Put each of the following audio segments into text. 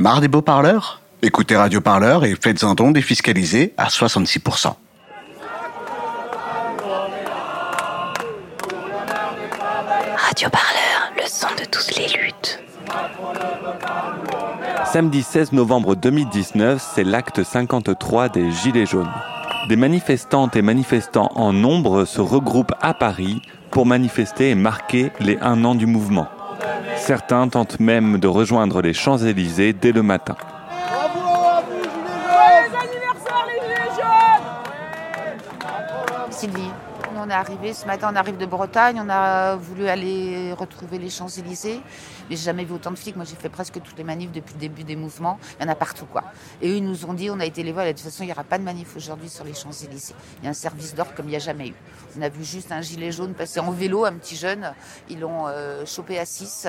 Marre des beaux parleurs? Écoutez Radio Parleur et faites un don défiscalisé à 66%. Radio Parleur, le son de toutes les luttes. Samedi 16 novembre 2019, c'est l'acte 53 des Gilets jaunes. Des manifestantes et manifestants en nombre se regroupent à Paris pour manifester et marquer les un an du mouvement. Certains tentent même de rejoindre les Champs-Élysées dès le matin. Sylvie, on est arrivé ce matin, on arrive de Bretagne, on a voulu aller retrouver les Champs-Élysées, mais j'ai jamais vu autant de flics. Moi, j'ai fait presque toutes les manifs depuis le début des mouvements. Il y en a partout, quoi. Et eux, ils nous ont dit, on a été les voir, de toute façon, il n'y aura pas de manif aujourd'hui sur les Champs-Élysées. Il y a un service d'ordre comme il n'y a jamais eu. On a vu juste un gilet jaune passer en vélo, un petit jeune. Ils l'ont euh, chopé à 6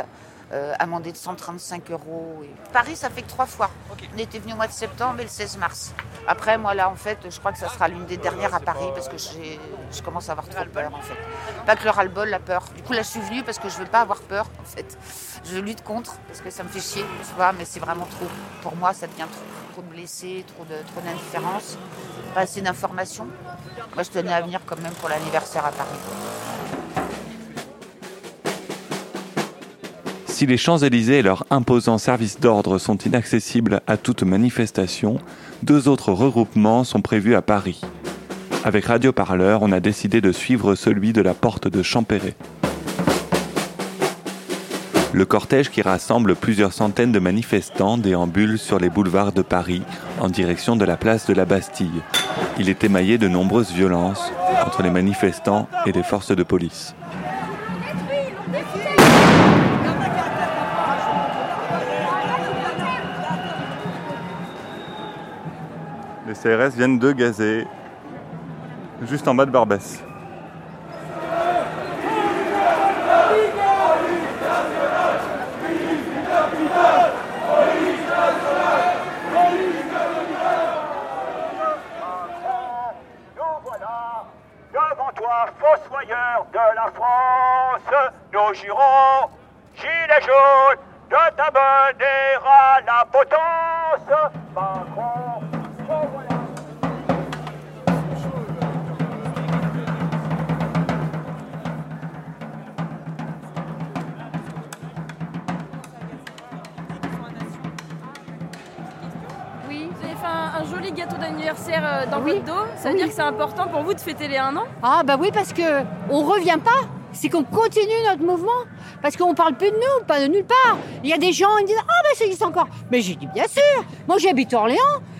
euh, amendé de 135 euros. Paris, ça fait que trois fois. On était venu au mois de septembre et le 16 mars. Après, moi, là, en fait, je crois que ça sera l'une des dernières à Paris parce que je commence à avoir trop peur, en fait. Pas que le ras-le-bol, la peur. Du coup, là, je suis venue parce que je veux pas avoir peur, en fait. Je lutte contre parce que ça me fait chier, tu vois, mais c'est vraiment trop. Pour moi, ça devient trop. Trop de blessés, trop de trop d'indifférence, pas assez d'informations. Moi, je tenais à venir quand même pour l'anniversaire à Paris. Si les Champs-Élysées et leurs imposants services d'ordre sont inaccessibles à toute manifestation, deux autres regroupements sont prévus à Paris. Avec Radio Parleur, on a décidé de suivre celui de la porte de Champéret. Le cortège qui rassemble plusieurs centaines de manifestants déambule sur les boulevards de Paris en direction de la place de la Bastille. Il est émaillé de nombreuses violences entre les manifestants et les forces de police. CRS viennent de gazer, juste en bas de Barbès. Nous voilà devant toi, fossoyeur de la France. Nous jurons, gilets jaunes, de t'abonner à la potence. D'anniversaire euh, dans Oui. votre dos. Ça veut Oui. dire que c'est important pour vous de fêter les 1 an? Ah bah oui parce que on revient pas. C'est qu'on continue notre mouvement. Parce qu'on parle plus de nous, pas de nulle part. Il y a des gens qui disent Ah bah ça existe encore. Mais j'ai dit bien sûr. Moi j'habite Orléans.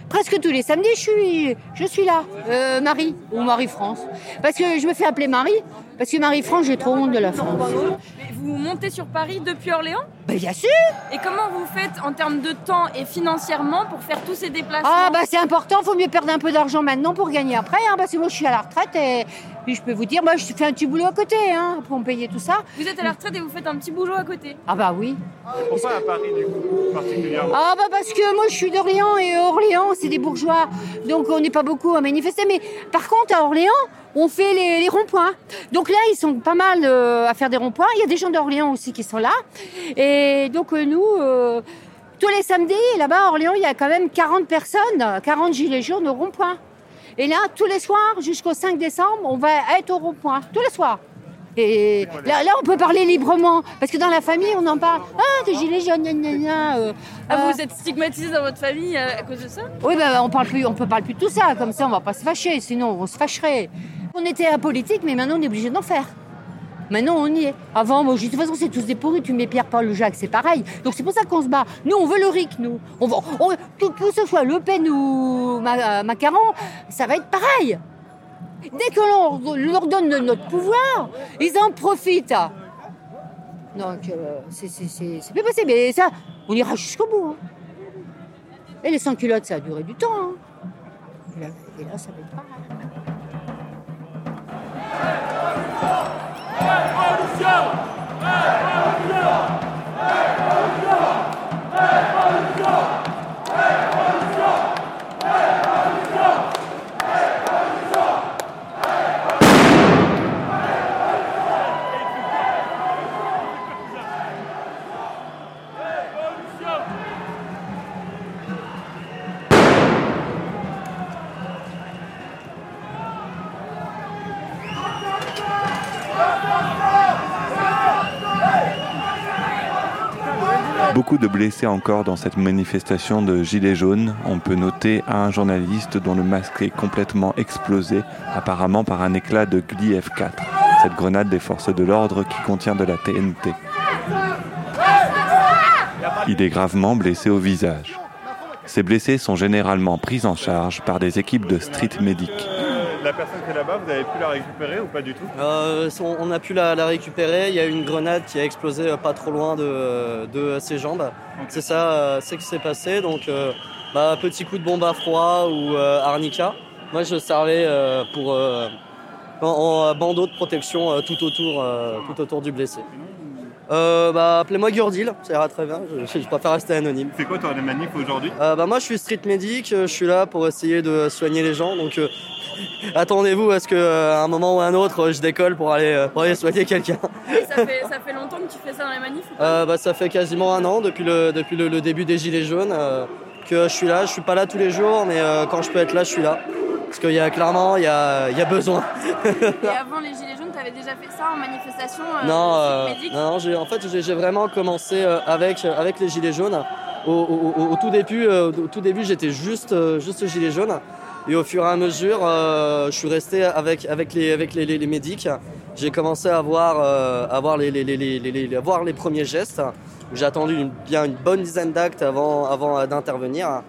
Presque tous les samedis je suis je suis là. Euh, Marie ou Marie-France. Parce que je me fais appeler Marie. Parce que Marie-France, j'ai trop honte de la France. Vous montez sur Paris depuis Orléans? Bah bien sûr Et comment vous faites en termes de temps et financièrement pour faire tous ces déplacements Ah bah c'est important, faut mieux perdre un peu d'argent maintenant pour gagner après, hein, parce que moi je suis à la retraite et puis je peux vous dire, moi je fais un petit boulot à côté hein, pour me payer tout ça. Vous êtes à la retraite et vous faites un petit boulot à côté. Ah bah oui. Pourquoi à Paris du coup, particulièrement Ah bah parce que moi je suis d'Orléans et Orléans c'est des bourgeois, donc on n'est pas beaucoup à manifester. Mais par contre à Orléans on fait les, les ronds-points. Donc là ils sont pas mal euh, à faire des ronds-points. Il y a des gens d'Orléans aussi qui sont là. Et donc euh, nous, euh, tous les samedis là-bas à Orléans il y a quand même 40 personnes, 40 gilets jaunes au rond-point. Et là tous les soirs jusqu'au 5 décembre on va être au rond-point tous les soirs. Et là, là, on peut parler librement. Parce que dans la famille, on en parle. Ah, des gilets jaunes, gna gna gna. euh, Ah, euh, vous êtes stigmatisé dans votre famille à cause de ça? Oui, ben, on parle plus, on peut parler plus de tout ça. Comme ça, on va pas se fâcher. Sinon, on se fâcherait. On était apolitique, mais maintenant, on est obligé d'en faire. Maintenant, on y est. Avant, moi, je dis, de toute façon, c'est tous des pourris. Tu mets Pierre-Paul Jacques, c'est pareil. Donc, c'est pour ça qu'on se bat. Nous, on veut le RIC, nous. On que ce soit Le Pen ou euh, Macaron, ça va être pareil. Dès que l'on leur donne notre pouvoir, ils en profitent. Donc, euh, c'est plus possible. Mais ça, on ira jusqu'au bout. hein. Et les sans-culottes, ça a duré du temps. hein. Et là, et là, ça va être pareil. Beaucoup blessés encore dans cette manifestation de Gilets jaunes. On peut noter un journaliste dont le masque est complètement explosé, apparemment par un éclat de Gli F4, cette grenade des forces de l'ordre qui contient de la TNT. Il est gravement blessé au visage. Ces blessés sont généralement pris en charge par des équipes de street medic. La personne qui est là-bas, vous avez pu la récupérer ou pas du tout? Euh, on a pu la, la récupérer. Il y a une grenade qui a explosé euh, pas trop loin de, de ses jambes. C'est ça, euh, c'est que c'est passé. Donc, euh, bah, petit coup de bombe à froid ou euh, arnica. Moi, je servais pour en, en bandeau de protection tout autour, tout autour du blessé. Euh, bah, appelez-moi Gurdil, ça ira très bien. Je, je préfère rester anonyme. C'est quoi toi les manifs aujourd'hui? Euh, bah, moi, je suis street medic. euh, Je suis là pour essayer de soigner les gens. Donc, euh, attendez-vous à ce qu'à un moment ou à un autre, je décolle pour aller, euh, pour aller soigner quelqu'un. Ça fait, ça fait longtemps que tu fais ça dans les manifs ou pas? Euh, bah, ça fait quasiment un an depuis le, depuis le, le début des Gilets jaunes euh, que je suis là. Je suis pas là tous les jours, mais euh, quand je peux être là, je suis là. Parce qu'il y a clairement, il y a, il y a besoin. Et avant les Gilets jaunes, t'avais déjà fait ça en manifestation euh, non, euh, non, non, j'ai- en fait, j'ai vraiment commencé euh, avec, avec les Gilets jaunes. Au, au- au- au tout début, au tout début j'étais juste, juste Gilets jaunes. Et au fur et à mesure, je suis resté avec, avec, les, avec les, les, les médics. J'ai commencé à voir, à voir les, les, les, les, les- les- à voir les premiers gestes. J'ai attendu une, bien une bonne dizaine d'actes avant, avant d'intervenir.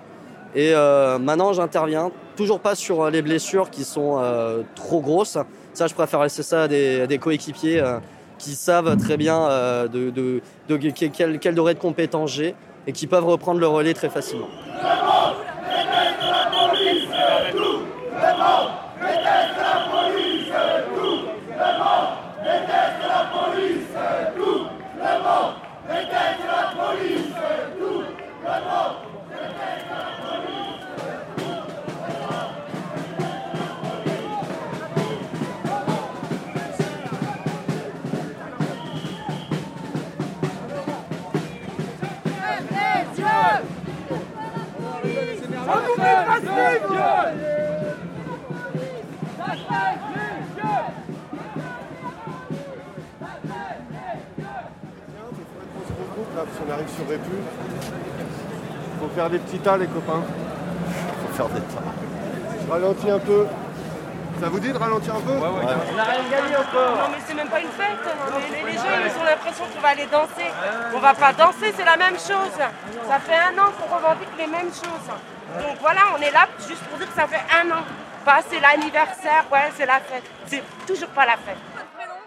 Et euh, maintenant, j'interviens. Toujours pas sur les blessures qui sont euh, trop grosses. Je préfère laisser ça à des, coéquipiers euh, qui savent très bien euh, de, de, de, que- quel, de compétence j'ai et qui peuvent reprendre le relais très facilement. Qu'on arrive sur Répu. Faut faire des petits tas, les copains. Faut faire des tas. Je ralentis un peu. Ça vous dit de ralentir un peu On n'a rien gagné encore. Non, mais c'est même pas une fête. Les, les- les gens, ils ont l'impression qu'on va aller danser. On va pas danser, c'est la même chose. Ça fait un an qu'on revendique les mêmes choses. Donc voilà, on est là juste pour dire que ça fait un an. Pas c'est l'anniversaire, ouais, c'est la fête. C'est toujours pas la fête.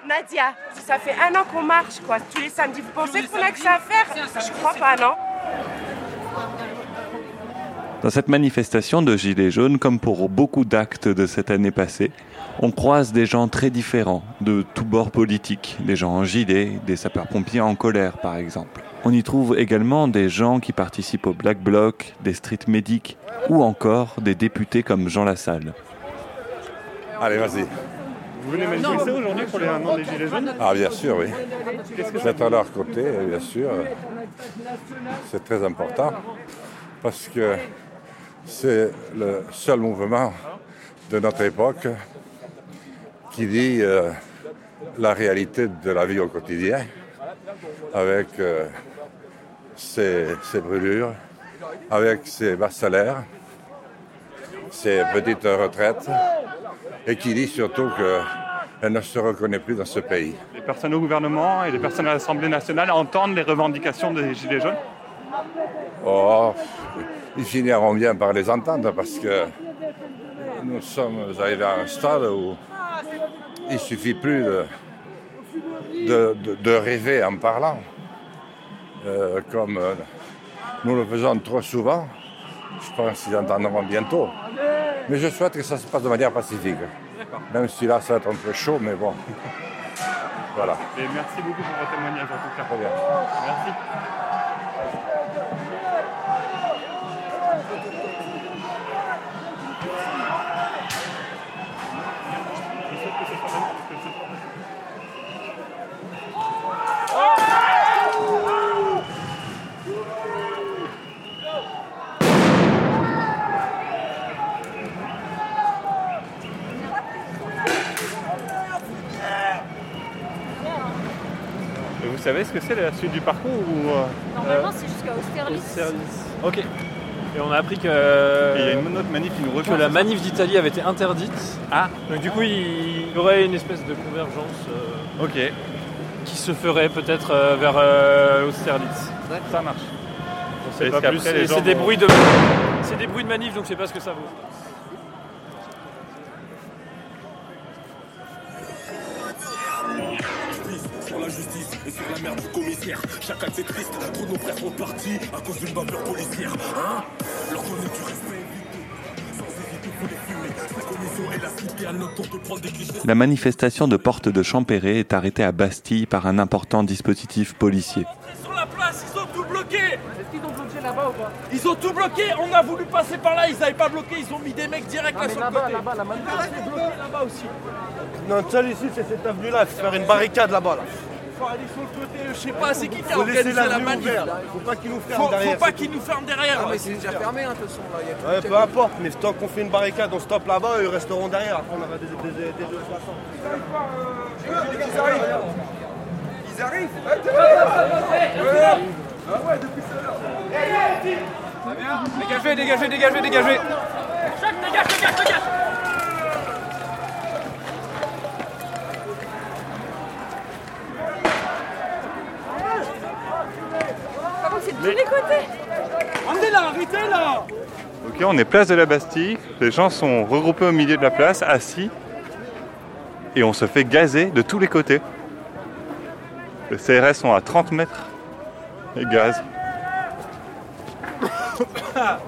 Nadia, ça fait un an qu'on marche, quoi, tous les samedis. Vous pensez qu'on a que ça à faire Je crois pas, non Dans cette manifestation de Gilets jaunes, comme pour beaucoup d'actes de cette année passée, on croise des gens très différents, de tous bords politiques, des gens en gilet, des sapeurs-pompiers en colère par exemple. On y trouve également des gens qui participent au Black Bloc, des street medics ou encore des députés comme Jean Lassalle. Allez, vas-y. Vous venez manifester aujourd'hui pour les un an des Gilets jaunes Ah, bien sûr, oui. D'être à leur côté, bien sûr. C'est très important parce que c'est le seul mouvement de notre époque qui dit euh, la réalité de la vie au quotidien avec euh, ses, ses brûlures, avec ses bas salaires, ses petites retraites et qui dit surtout qu'elle ne se reconnaît plus dans ce pays. Les personnes au gouvernement et les personnes à l'Assemblée nationale entendent les revendications des Gilets jaunes Oh, ils finiront bien par les entendre parce que nous sommes arrivés à un stade où il suffit plus de, de, de- de rêver en parlant, Euh, comme nous le faisons trop souvent. Je pense qu'ils entendront bientôt. Mais je souhaite que ça se passe de manière pacifique. Même si là, ça va être un peu chaud, mais bon. voilà. Et merci beaucoup pour votre témoignage en tout cas. Très bien. Merci. Savez ce que c'est la suite du parcours ou... euh, Normalement, c'est jusqu'à Austerlitz. Ok. Et on a appris que. Il y a une autre manif qui nous rejoint. Que la manif d'Italie avait été interdite. Ah. Donc du coup, il y aurait une espèce de convergence euh, Ok. qui se ferait peut-être euh, vers euh, Austerlitz. Ça marche. On sait pas plus. C'est des vont- bruits de. C'est des bruits de manif, donc je sais pas ce que ça vaut. Et sur la merde du commissaire. Chaque acte est triste, trop de nos frères sont partis à cause d'une bavure policière. Hein? Leur donner du respect évité. Sans hésiter, faut les fumer. La commission et la cité à notre tour de prendre des clichés. La manifestation de Porte de Champéret est arrêtée à Bastille par un important dispositif policier. Sur la place, ils ont tout bloqué Est-ce qu'ils ont bloqué là-bas ou pas? Ils ont tout bloqué, on a voulu passer par là, ils n'avaient pas bloqué, ils ont mis des mecs direct là sur le côté. Là-bas, la manifestation bloqué là-bas aussi. Non, seul ici, c'est cette avenue-là. Il faut faire une barricade là-bas. Là. Faut aller sur le côté, je sais pas, c'est qui qui a organisé la l'avenue manif là Faut pas qu'ils nous ferment Faut, derrière. faut pas qu'ils nous ferment derrière. Ah, mais c'est déjà fermé, hein, de toute façon, là. Ouais, peu importe, mais tant qu'on fait une barricade, on stoppe là-bas, ils resteront derrière. Après, on aura des, des, des, façons. Ils arrivent. Ils arrivent. Ah ouais, depuis tout à l'heure. Dégagez, dégagez, dégagez, dégagez Jacques, dégage, dégage, dégage est là, arrêtez là Ok, on est place de la Bastille. Les gens sont regroupés au milieu de la place, assis. Et on se fait gazer de tous les côtés. Les CRS sont à 30 mètres. Et gaz.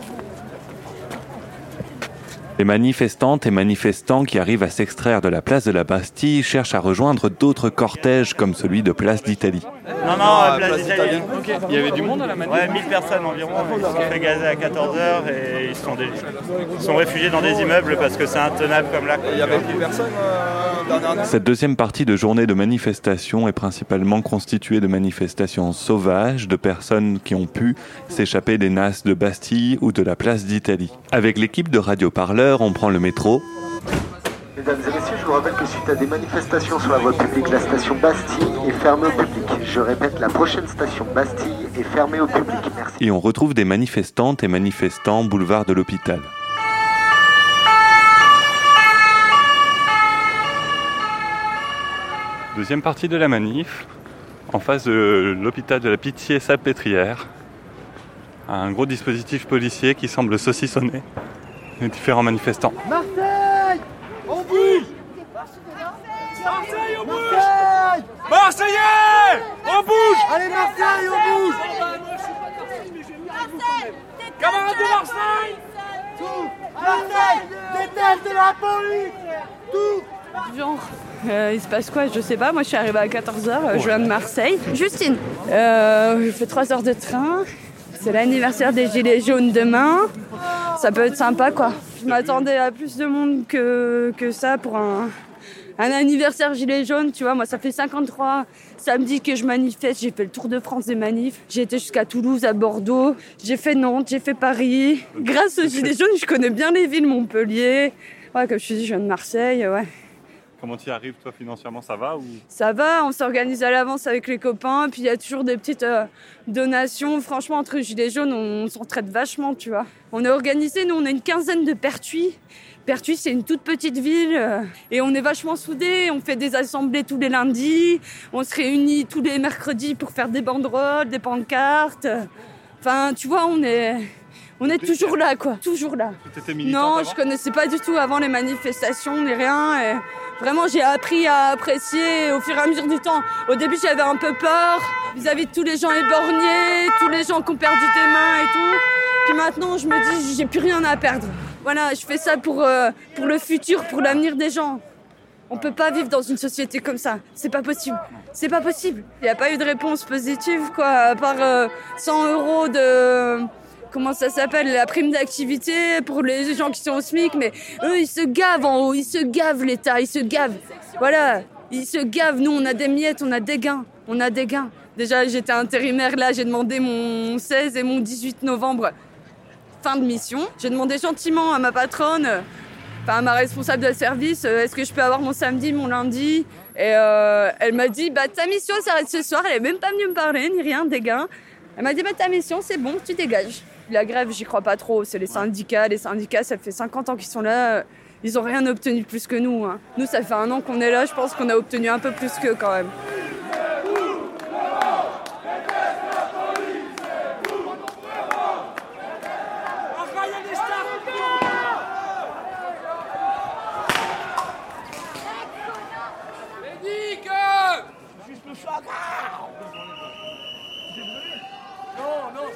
Les manifestantes et manifestants qui arrivent à s'extraire de la place de la Bastille cherchent à rejoindre d'autres cortèges comme celui de Place d'Italie. Non, non, place d'Italie. Il y avait du monde à la manif Ouais, 1000 personnes environ. Ils se sont fait gazer à 14h et ils sont, des- ils sont réfugiés dans des immeubles parce que c'est intenable comme là. Il y avait 1000 personnes Cette deuxième partie de journée de manifestation est principalement constituée de manifestations sauvages, de personnes qui ont pu s'échapper des nasses de Bastille ou de la place d'Italie. Avec l'équipe de Radio Parleur, on prend le métro Mesdames et messieurs, je vous rappelle que suite à des manifestations sur la voie publique, la station Bastille est fermée au public. Je répète, la prochaine station Bastille est fermée au public. Merci. et on retrouve des manifestantes et manifestants boulevard de l'hôpital. Deuxième partie de la manif, en face de l'hôpital de la Pitié-Salpêtrière. Un gros dispositif policier qui semble saucissonner les différents manifestants. Marseille On bouge Marseille, on bouge Marseillais On bouge Allez, Marseille, on bouge Camarades de Marseille Tout Marseille Déteste la police Tout Genre, euh, il se passe quoi? Je sais pas. Moi, je suis arrivée à 14h. je viens de Marseille. Justine. Euh, je fais 3 heures de train. C'est l'anniversaire des Gilets jaunes demain. Ça peut être sympa, quoi. Je m'attendais à plus de monde que, que ça pour un, un anniversaire Gilets jaunes. Tu vois, moi, ça fait 53 samedi que je manifeste. J'ai fait le tour de France des manifs. J'ai été jusqu'à Toulouse, à Bordeaux. J'ai fait Nantes, j'ai fait Paris. Grâce aux Gilets jaunes, je connais bien les villes, Montpellier. Ouais, comme je te dis, je viens de Marseille, ouais. Comment tu y arrives, toi, financièrement, ça va ou... Ça va, on s'organise à l'avance avec les copains, puis il y a toujours des petites euh, donations. Franchement, entre Gilets jaunes, on, s'entraide vachement, tu vois. On est organisé, nous, on a une quinzaine de Pertuis. Pertuis, c'est une toute petite ville euh, et on est vachement soudés. On fait des assemblées tous les lundis, on se réunit tous les mercredis pour faire des banderoles, des pancartes. Enfin, tu vois, on est, on est toujours là, quoi, toujours là. Non, je connaissais pas du tout avant les manifestations ni rien. Et vraiment, j'ai appris à apprécier au fur et à mesure du temps. Au début, j'avais un peu peur vis-à-vis de tous les gens éborgnés, tous les gens qui ont perdu des mains et tout. Puis maintenant, je me dis, j'ai plus rien à perdre. Voilà, je fais ça pour, euh, pour le futur, pour l'avenir des gens. On peut pas vivre dans une société comme ça. C'est pas possible. C'est pas possible. Il n'y a pas eu de réponse positive, quoi, à part euh, 100 euros de comment ça s'appelle, la prime d'activité pour les gens qui sont au SMIC, mais eux, ils se gavent en haut, ils se gavent l'État, ils se gavent. Voilà, ils se gavent. Nous, on a des miettes, on a des gains, on a des gains. Déjà, j'étais intérimaire là, j'ai demandé mon 16 et mon 18 novembre, fin de mission. J'ai demandé gentiment à ma patronne, enfin à ma responsable de service, euh, est-ce que je peux avoir mon samedi, mon lundi? Et euh, elle m'a dit, bah ta mission s'arrête ce soir. Elle est même pas venue me parler, ni rien, des gars. Elle m'a dit, bah ta mission, c'est bon, tu dégages. La grève, j'y crois pas trop. C'est les syndicats. Les syndicats, ça fait 50 ans qu'ils sont là. Ils ont rien obtenu plus que nous. hein. Nous, ça fait un an qu'on est là. Je pense qu'on a obtenu un peu plus qu'eux quand même. Juste le choc Non, non, c'est le choc De toute façon,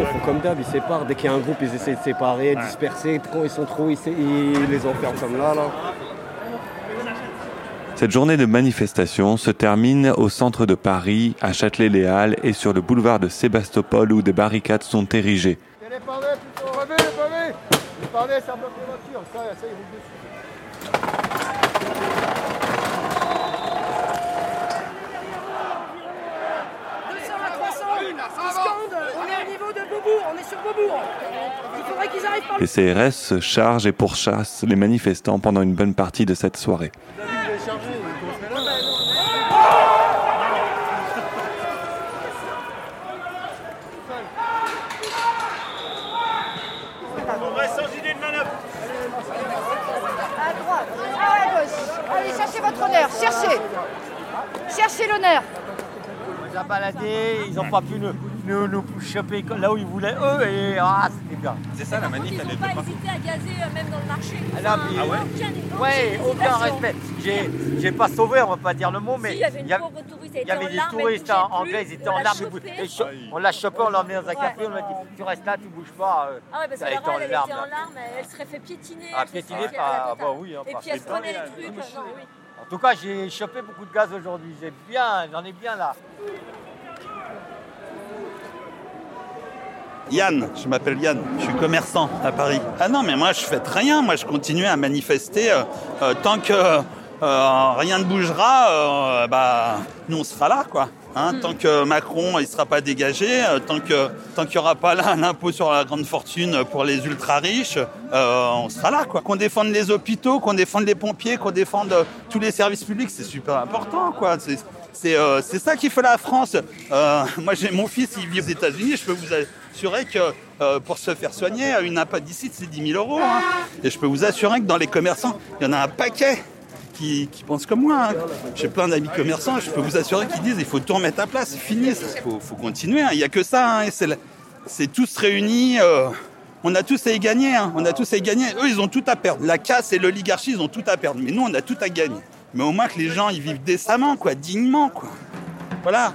ils font comme d'hab, ils séparent. Dès qu'il y a un groupe, ils essaient de séparer, disperser. Quand ils sont trop, ils, les enferment comme là. là. Cette journée de manifestation se termine au centre de Paris, à Châtelet-Les-Halles et sur le boulevard de Sébastopol où des barricades sont érigées. Les pavés plutôt Pavés, les pavés Les pavés, ça bloque les voitures. Ça, ça, ils roulent dessus. On est au niveau de Beaubourg, on est sur Beaubourg. Il faudrait qu'ils arrivent par Les CRS chargent et pourchassent les manifestants pendant une bonne partie de cette soirée. On reste sans idée de manœuvre. À droite, à gauche. Allez, cherchez votre honneur, cherchez. Cherchez l'honneur. On les a baladés, ils n'ont pas pu nous, nous, nous choper là où ils voulaient eux et ah, c'était bien. C'est ça la manif, elle est pas hésité à gazer euh, même dans le marché. Ah, là, puis- Ah ouais Ouais, aucun respect. J'ai, j'ai pas sauvé, on va pas dire le mot, mais Si, il y avait une y a- pauvre touriste, elle il y avait était en des touristes grès, ils étaient on en l'a larmes. ils bou- chopé. et cho- On l'a chopé, on l'a emmené dans un café, on lui a dit tu restes là, tu bouges pas. euh, Ah ouais, parce était larmes, en larmes, elle serait fait piétiner. Ah, piétiner, totale. bah oui, hein, Et puis elle se prenait les trucs. En tout cas, j'ai chopé beaucoup de gaz aujourd'hui. J'ai bien, j'en ai bien là. Yann, je m'appelle Yann, je suis commerçant à Paris. Ah non, mais moi je fais rien, moi je continue à manifester euh, euh, tant que euh, rien ne bougera, bah nous on sera là quoi. Hein, Tant que Macron il sera pas dégagé, tant que tant qu'il y aura pas là un impôt sur la grande fortune pour les ultra riches, on sera là quoi. Qu'on défende les hôpitaux, qu'on défende les pompiers, qu'on défende tous les services publics, c'est super important quoi. C'est ça qui fait la France. Moi, j'ai mon fils, il vit aux États-Unis. Je peux vous assurer que euh, pour se faire soigner, une appendicite, c'est 10 000 euros. hein. Et je peux vous assurer que dans les commerçants, il y en a un paquet qui, qui pensent comme moi. hein. J'ai plein d'amis commerçants. Je peux vous assurer qu'ils disent il faut tout remettre à place, c'est fini. Il faut, faut continuer. hein. Il n'y a que ça. Et c'est tous réunis. euh, on a tous à y gagner. On a tous à y gagner. Eux, ils ont tout à perdre. La casse et l'oligarchie, ils ont tout à perdre. Mais nous, on a tout à gagner. Mais au moins que les gens, ils vivent décemment, quoi, dignement, quoi. Voilà.